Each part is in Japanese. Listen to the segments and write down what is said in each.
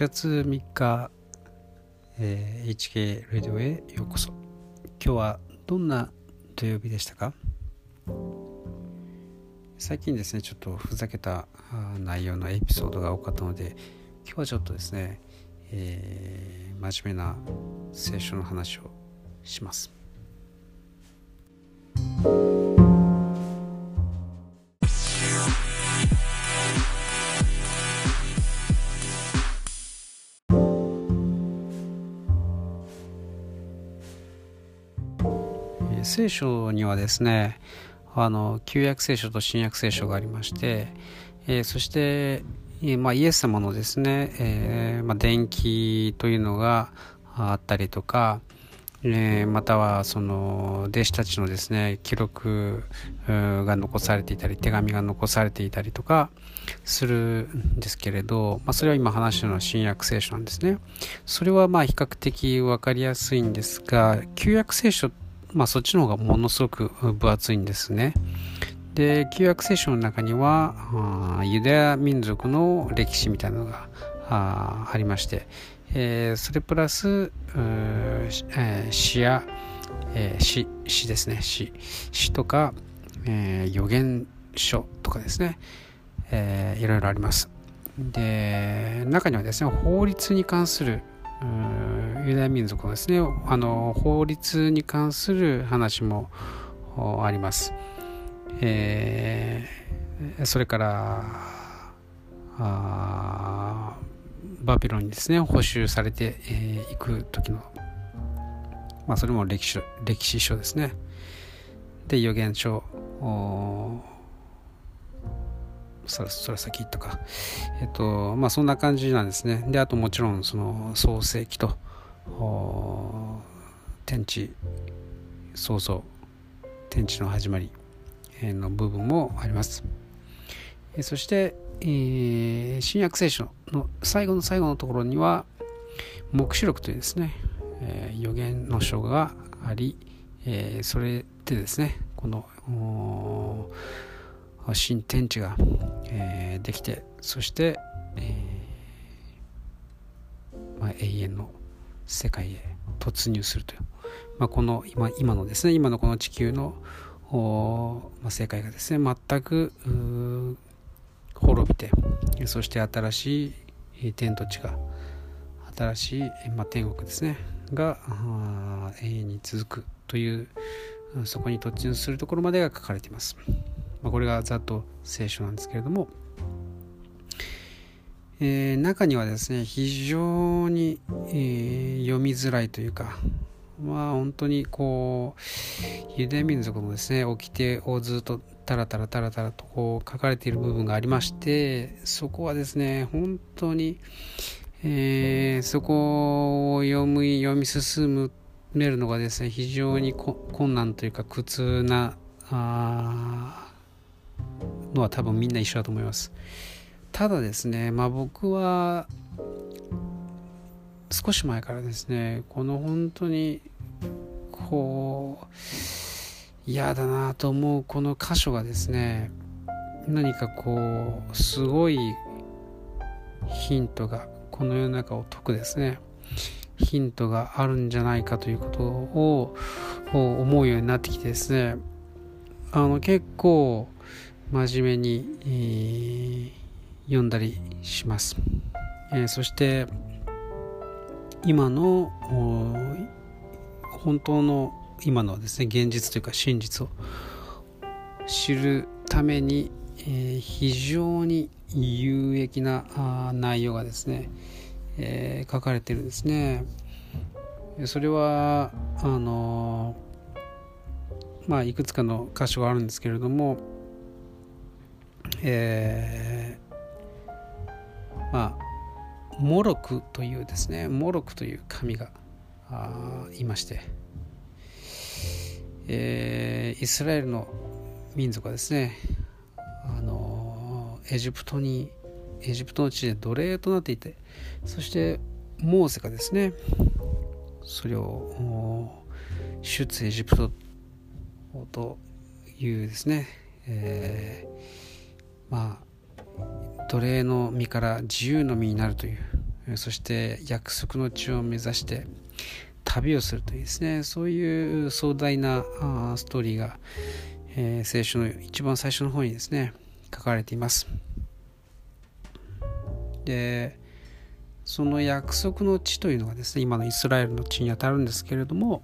月3日、えー、HK ラディオへようこそ。今日はどんな土曜日でしたか？最近ですねちょっとふざけた内容のエピソードが多かったので今日はちょっとですね、えー、真面目な聖書の話をします。聖書にはですねあの旧約聖書と新約聖書がありまして、えー、そして、え、まあ、イエス様のですね、えー、まあ、伝記というのがあったりとか、えまたはその弟子たちのですね記録が残されていたり手紙が残されていたりとかするんですけれど、まあ、それは今話してるのは新約聖書なんですね。それはまあ比較的分かりやすいんですが旧約聖書ってまあ、そっちの方がものすごく分厚いんですね。で旧約聖書の中にはユダヤ民族の歴史みたいなのがありまして、えー、それプラス、えー、詩や、えー、詩詩ですね詩詩とか、えー、預言書とかですね、えー、いろいろあります。で中にはですね法律に関するユダヤ民族のですねあの法律に関する話もあります、えー、それからバビロンにですね補修されてい、えー、く時のまあそれも歴史歴史書ですね。で預言書それそれ先とか。えっとまあそんな感じなんですね。であともちろんその創世記と天地創造天地の始まりの部分もあります。そして、えー、新約聖書の最後の最後のところには黙示録というですね、えー、予言の書があり、えー、それでですねこの新天地が、えー、できてそして、えーまあ、永遠の世界へ突入するという、まあ、この今今のですね今のこの地球のまあ、世界がですね全く滅びてそして新しい天と地が新しい、まあ、天国ですねが永遠に続くというそこに突入するところまでが書かれています。まあ、これがざっと聖書なんですけれども、えー、中にはですね非常に、えー、読みづらいというかまあ本当にこうユダヤ民族のですね掟をずっとタラタラタラタラとこう書かれている部分がありましてそこはですね本当に、えー、そこを読み読み進むめるのがですね非常に困難というか苦痛なあのは多分みんな一緒だと思います。ただですねまあ僕は少し前からですねこの本当にこう嫌だなと思うこの箇所がですね何かこうすごいヒントがこの世の中を解くですねヒントがあるんじゃないかということを思うようになってきてですねあの結構真面目に、えー、読んだりします、えー、そして今の本当の今のですね現実というか真実を知るために、えー、非常に有益な内容がですね、えー、書かれてるんですね。それはあのまあいくつかの箇所があるんですけれどもえー、まあモロクというですねモロクという神がいまして、えー、イスラエルの民族はですねあのエジプトにエジプトの地で奴隷となっていてそしてモーセがですねそれを出エジプトというですね、えーまあ奴隷の身から自由の身になるという、そして約束の地を目指して旅をするというですねそういう壮大なストーリーが、えー、聖書の一番最初の方にですね書かれています。でその約束の地というのがですね今のイスラエルの地にあたるんですけれども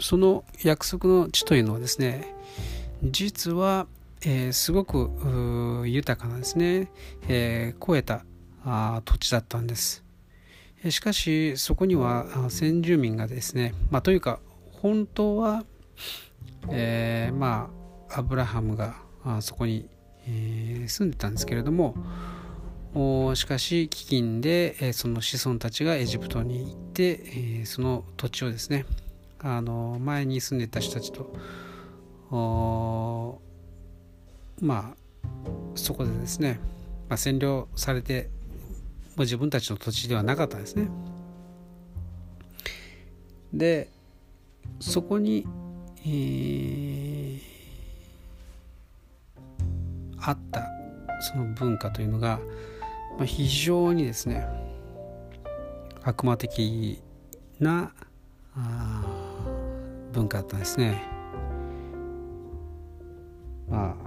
その約束の地というのはですね実は、えー、すごく豊かなですね、えー、超えたあ土地だったんです。しかしそこには先住民がですね、まあ、というか本当は、えー、まあアブラハムがあそこに、え、住んでたんですけれどもしかし飢饉で、え、その子孫たちがエジプトに行って、え、その土地をですねあの前に住んでた人たちとまあそこでですね、まあ、占領されてもう自分たちの土地ではなかったんですね。でそこに、えー、あったその文化というのが、まあ、非常にですね悪魔的な文化だったんですね。まあ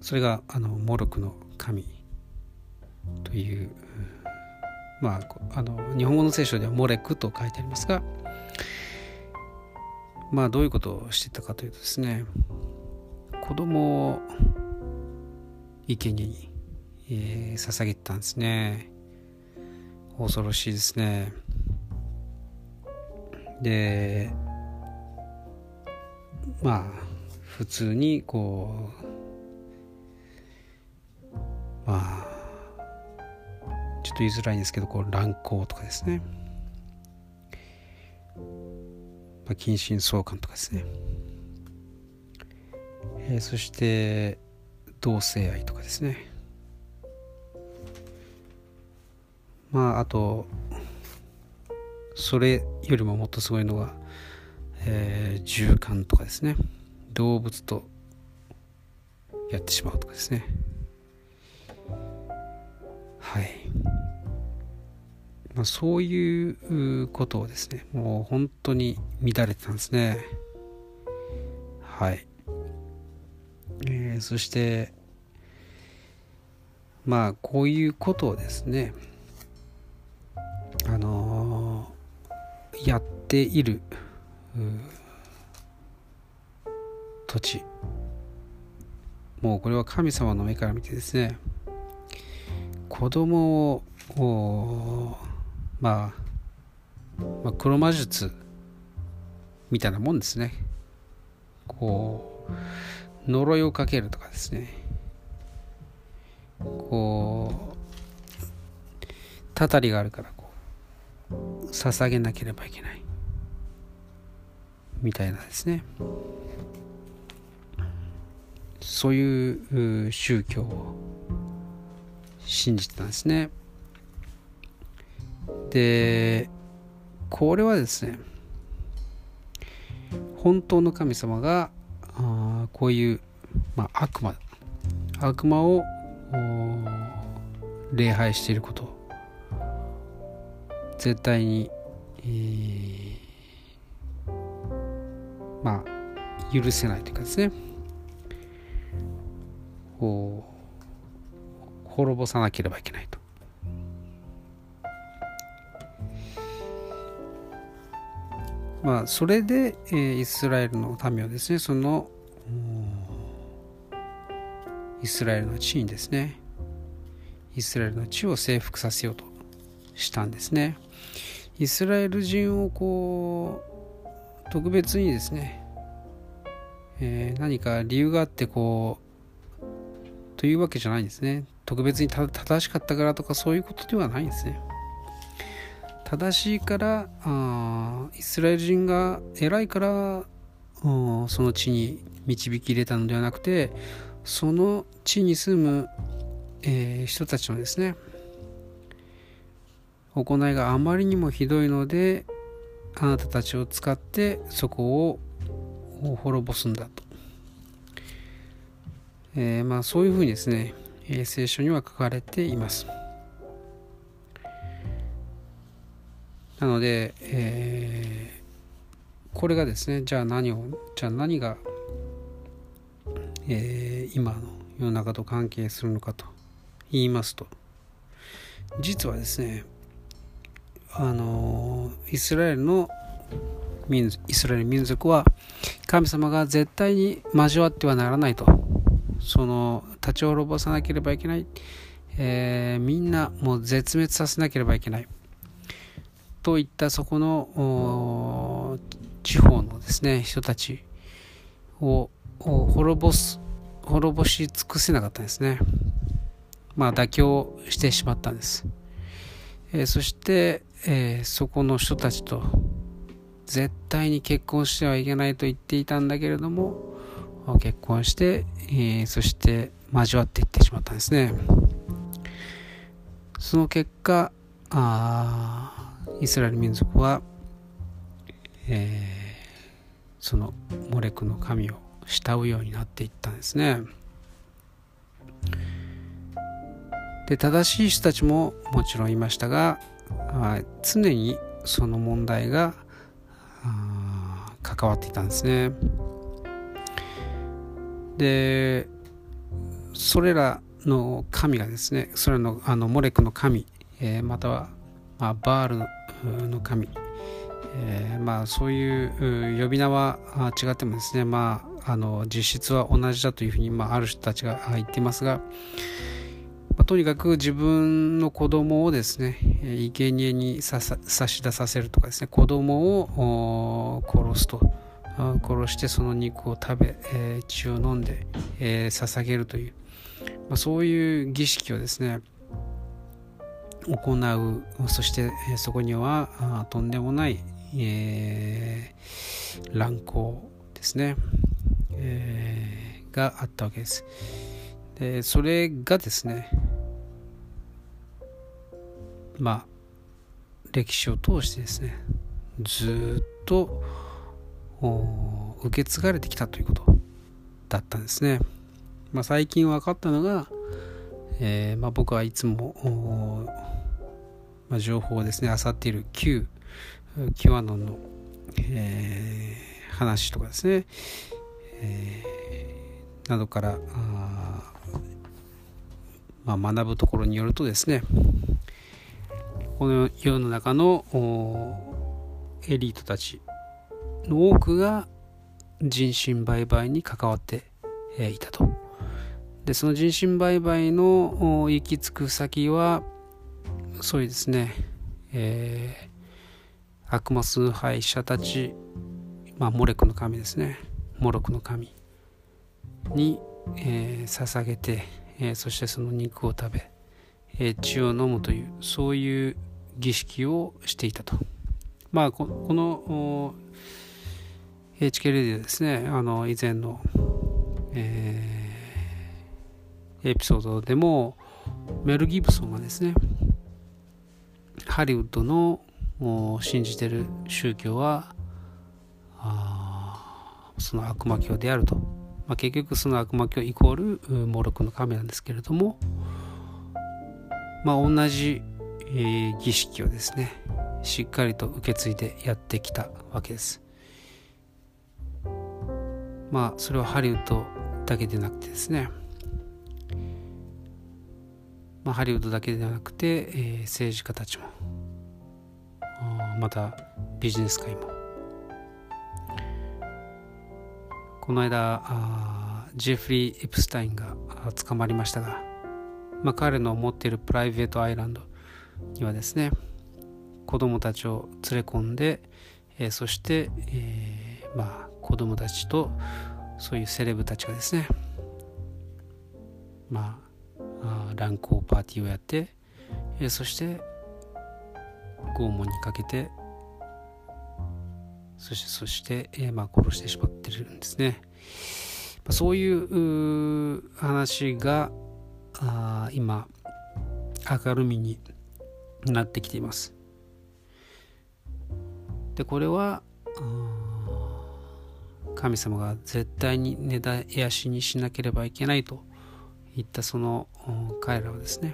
それがあのモロクの神という、まあ、あの日本語の聖書ではモレクと書いてありますが、まあ、どういうことをしてたかというとですね子供を生贄に、えー、捧げてたんですね。恐ろしいですね。でまあ普通にこうまあちょっと言いづらいんですけどこう乱行とかですね、まあ、近親相関とかですね、えー、そして同性愛とかですね。まああとそれよりももっとすごいのが、えー、従艦とかですね。動物とやってしまうとかですね。はい。まあ、そういうことをですねもう本当に乱れてたんですね。はい、えー、そしてまあこういうことをですねあのー、やっている土地。もうこれは神様の目から見てですね子供をまあ、まあ、黒魔術みたいなもんですね。こう呪いをかけるとかですね。こうたたりがあるからこう捧げなければいけない。みたいなですね。そういう宗教を信じてたんですね。でこれはですね本当の神様があこういう、まあ、悪魔悪魔を礼拝していること絶対に、えー、まあ許せないというかですね。こ滅ぼさなければいけないと。まあ、それで、えー、イスラエルの民はですねそのイスラエルの地にですねイスラエルの地を征服させようとしたんですね。イスラエル人をこう特別にですね、えー、何か理由があってこうというわけじゃないんですね。特別に正しかったからとかそういうことではないんですね。正しいからあイスラエル人が偉いからその地に導き入れたのではなくてその地に住む、えー、人たちのですね行いがあまりにもひどいのであなたたちを使ってそこを滅ぼすんだと、えー、まあそういうふうにですね、え、聖書には書かれています。なので、えー、これがですねじゃあ何をじゃあ何が、えー、今の世の中と関係するのかと言いますと実はですねあのイスラエルの民イスラエル民族は神様が絶対に交わってはならないとその立ち滅ぼさなければいけない、えー、みんなもう絶滅させなければいけない。といったそこの地方のですね人たちを滅ぼす滅ぼし尽くせなかったんですね。まあ妥協してしまったんです、えー、そして、えー、そこの人たちと絶対に結婚してはいけないと言っていたんだけれども結婚して、えー、そして交わっていってしまったんですね。その結果あイスラエル民族は、えー、そのモレクの神を慕うようになっていったんですね。で正しい人たちももちろんいましたが常にその問題が関わっていたんですね。でそれらの神がですねそれらのあのモレクの神、えー、または、まあ、バールの神、えー、まあそういう呼び名は違ってもですねまああの実質は同じだというふうに、まあ、ある人たちが言っていますが、ま、とにかく自分の子供をですね生贄に差し出させるとかですね子供を殺すと。殺してその肉を食べ、え、血を飲んで、えー、捧げるという、まあ、そういう儀式をですね行う。そして、そこにはとんでもない、えー、乱行ですね、えー、があったわけです。でそれがですねまあ歴史を通してですねずっと受け継がれてきたということだったんですね。まあ、最近分かったのが、えー、まあ、僕はいつも、まあ、情報をですね漁っている Q キュアノンの、えー、話とかですね、えー、などからまあ、学ぶところによるとですねこの世の中のエリートたちの多くが人身売買に関わっていたと。でその人身売買の行き着く先はそういうですね、えー、悪魔崇拝者たち、まあ、モレクの神ですねモロクの神に、えー、捧げて、えー、そしてその肉を食べ、えー、血を飲むというそういう儀式をしていたと。まあこの HK レディですね、あの以前の、えー、エピソードでも、メル・ギブソンがですね、ハリウッドの信じてる宗教は、その悪魔教であると。まあ、結局その悪魔教イコールモロクの神なんですけれども、まあ、同じ、えー、儀式をですねしっかりと受け継いでやってきたわけです。まあそれはハリウッドだけでなくてですね、まあ、ハリウッドだけではなくて、えー、政治家たちも。またビジネス界も。この間ジェフリー・エプスタインが捕まりましたが、まあ、彼の持っているプライベートアイランドにはですね子供たちを連れ込んで、えー、そして、えー、まあ子供たちとそういうセレブたちがですねまあ乱交パーティーをやって、えそして拷問にかけてそしてそして、えまあ、殺してしまってるんですね、まあ、そういう話があ今明るみになってきています。でこれは神様が絶対に根絶やしにしなければいけないといったその彼らはですね。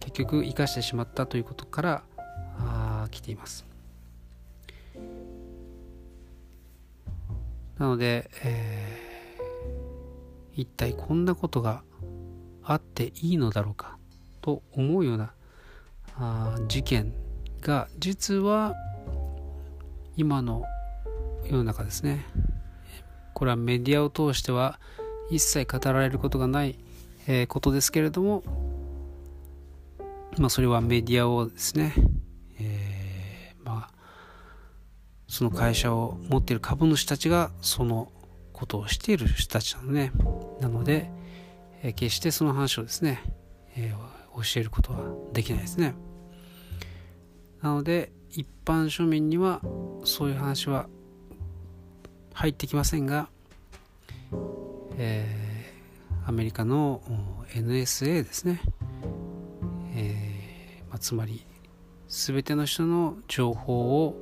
結局生かしてしまったということからあ来ています。なので、えー、一体こんなことがあっていいのだろうかと思うようなあ事件が実は今の世の中ですねこれはメディアを通しては一切語られることがない、えー、ことですけれどもまあそれはメディアをですね、えー、まあその会社を持っている株主たちがそのことをしている人たちなので、なので、えー、決してその話をですね、えー、教えることはできないですね。なので一般庶民にはそういう話は入ってきませんが、えー、アメリカの NSA ですね、えーまあ、つまり全ての人の情報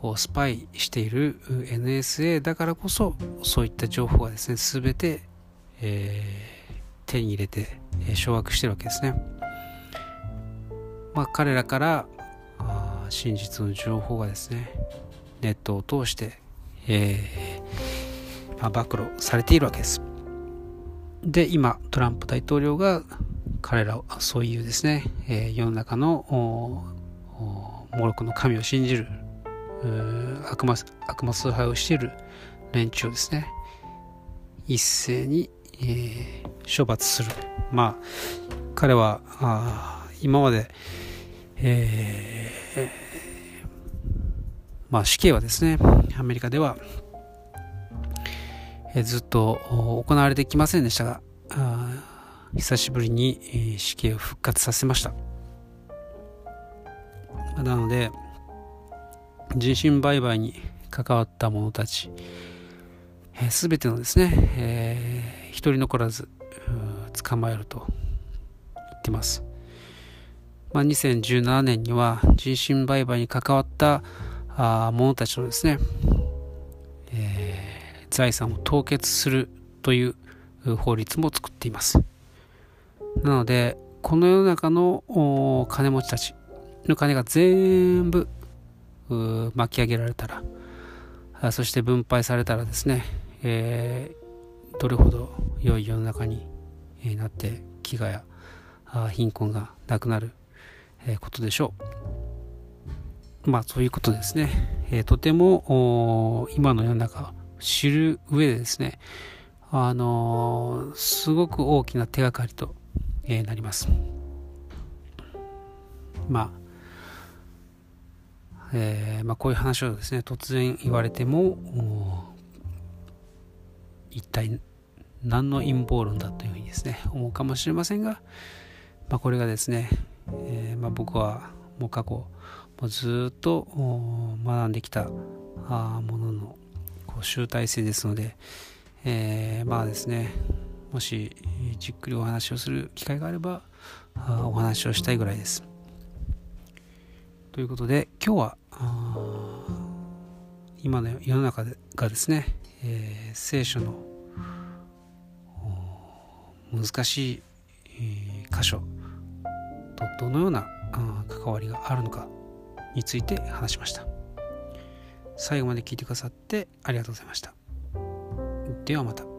をスパイしている NSA だからこそそういった情報がですね全て、えー、手に入れて、え、掌握してるわけですね。まあ、彼らから真実の情報がですねネットを通してえー、まあ、暴露されているわけです。で、今、トランプ大統領が彼らを、そういうですね、えー、世の中のモロコの神を信じる悪魔悪魔崇拝をしている連中をですね、一斉に、えー、処罰する。まあ、彼はあ今まで、えーまあ、死刑はですね、アメリカでは、えずっと行われてきませんでしたが、久しぶりに死刑を復活させました。なので、人身売買に関わった者たち、す、え、べ、てのですね、えー、一人残らず捕まえると言ってます。まあ、2017年には人身売買に関わったあ者たちのですね、えー、財産を凍結するという法律も作っています。なので、この世の中の金持ちたちの金が全部巻き上げられたら、そして分配されたらですね、えー、どれほど良い世の中になって飢餓や貧困がなくなることでしょう。まあそういうことですね。えー、とても今の世の中知る上でですね、あのー、すごく大きな手がかりと、えー、なります。まあ、えー、まあこういう話をですね、突然言われても、一体何の陰謀論だというふうにですね、思うかもしれませんが、まあこれがですね、えー、まあ僕はもう過去、ずっと学んできたもののこう集大成ですので、えー、まあですねもしじっくりお話をする機会があればお話をしたいぐらいです。ということで今日は今の世の中がですね、えー、聖書の難しい箇所とどのような関わりがあるのかについて話しました。最後まで聞いてくださってありがとうございました。ではまた。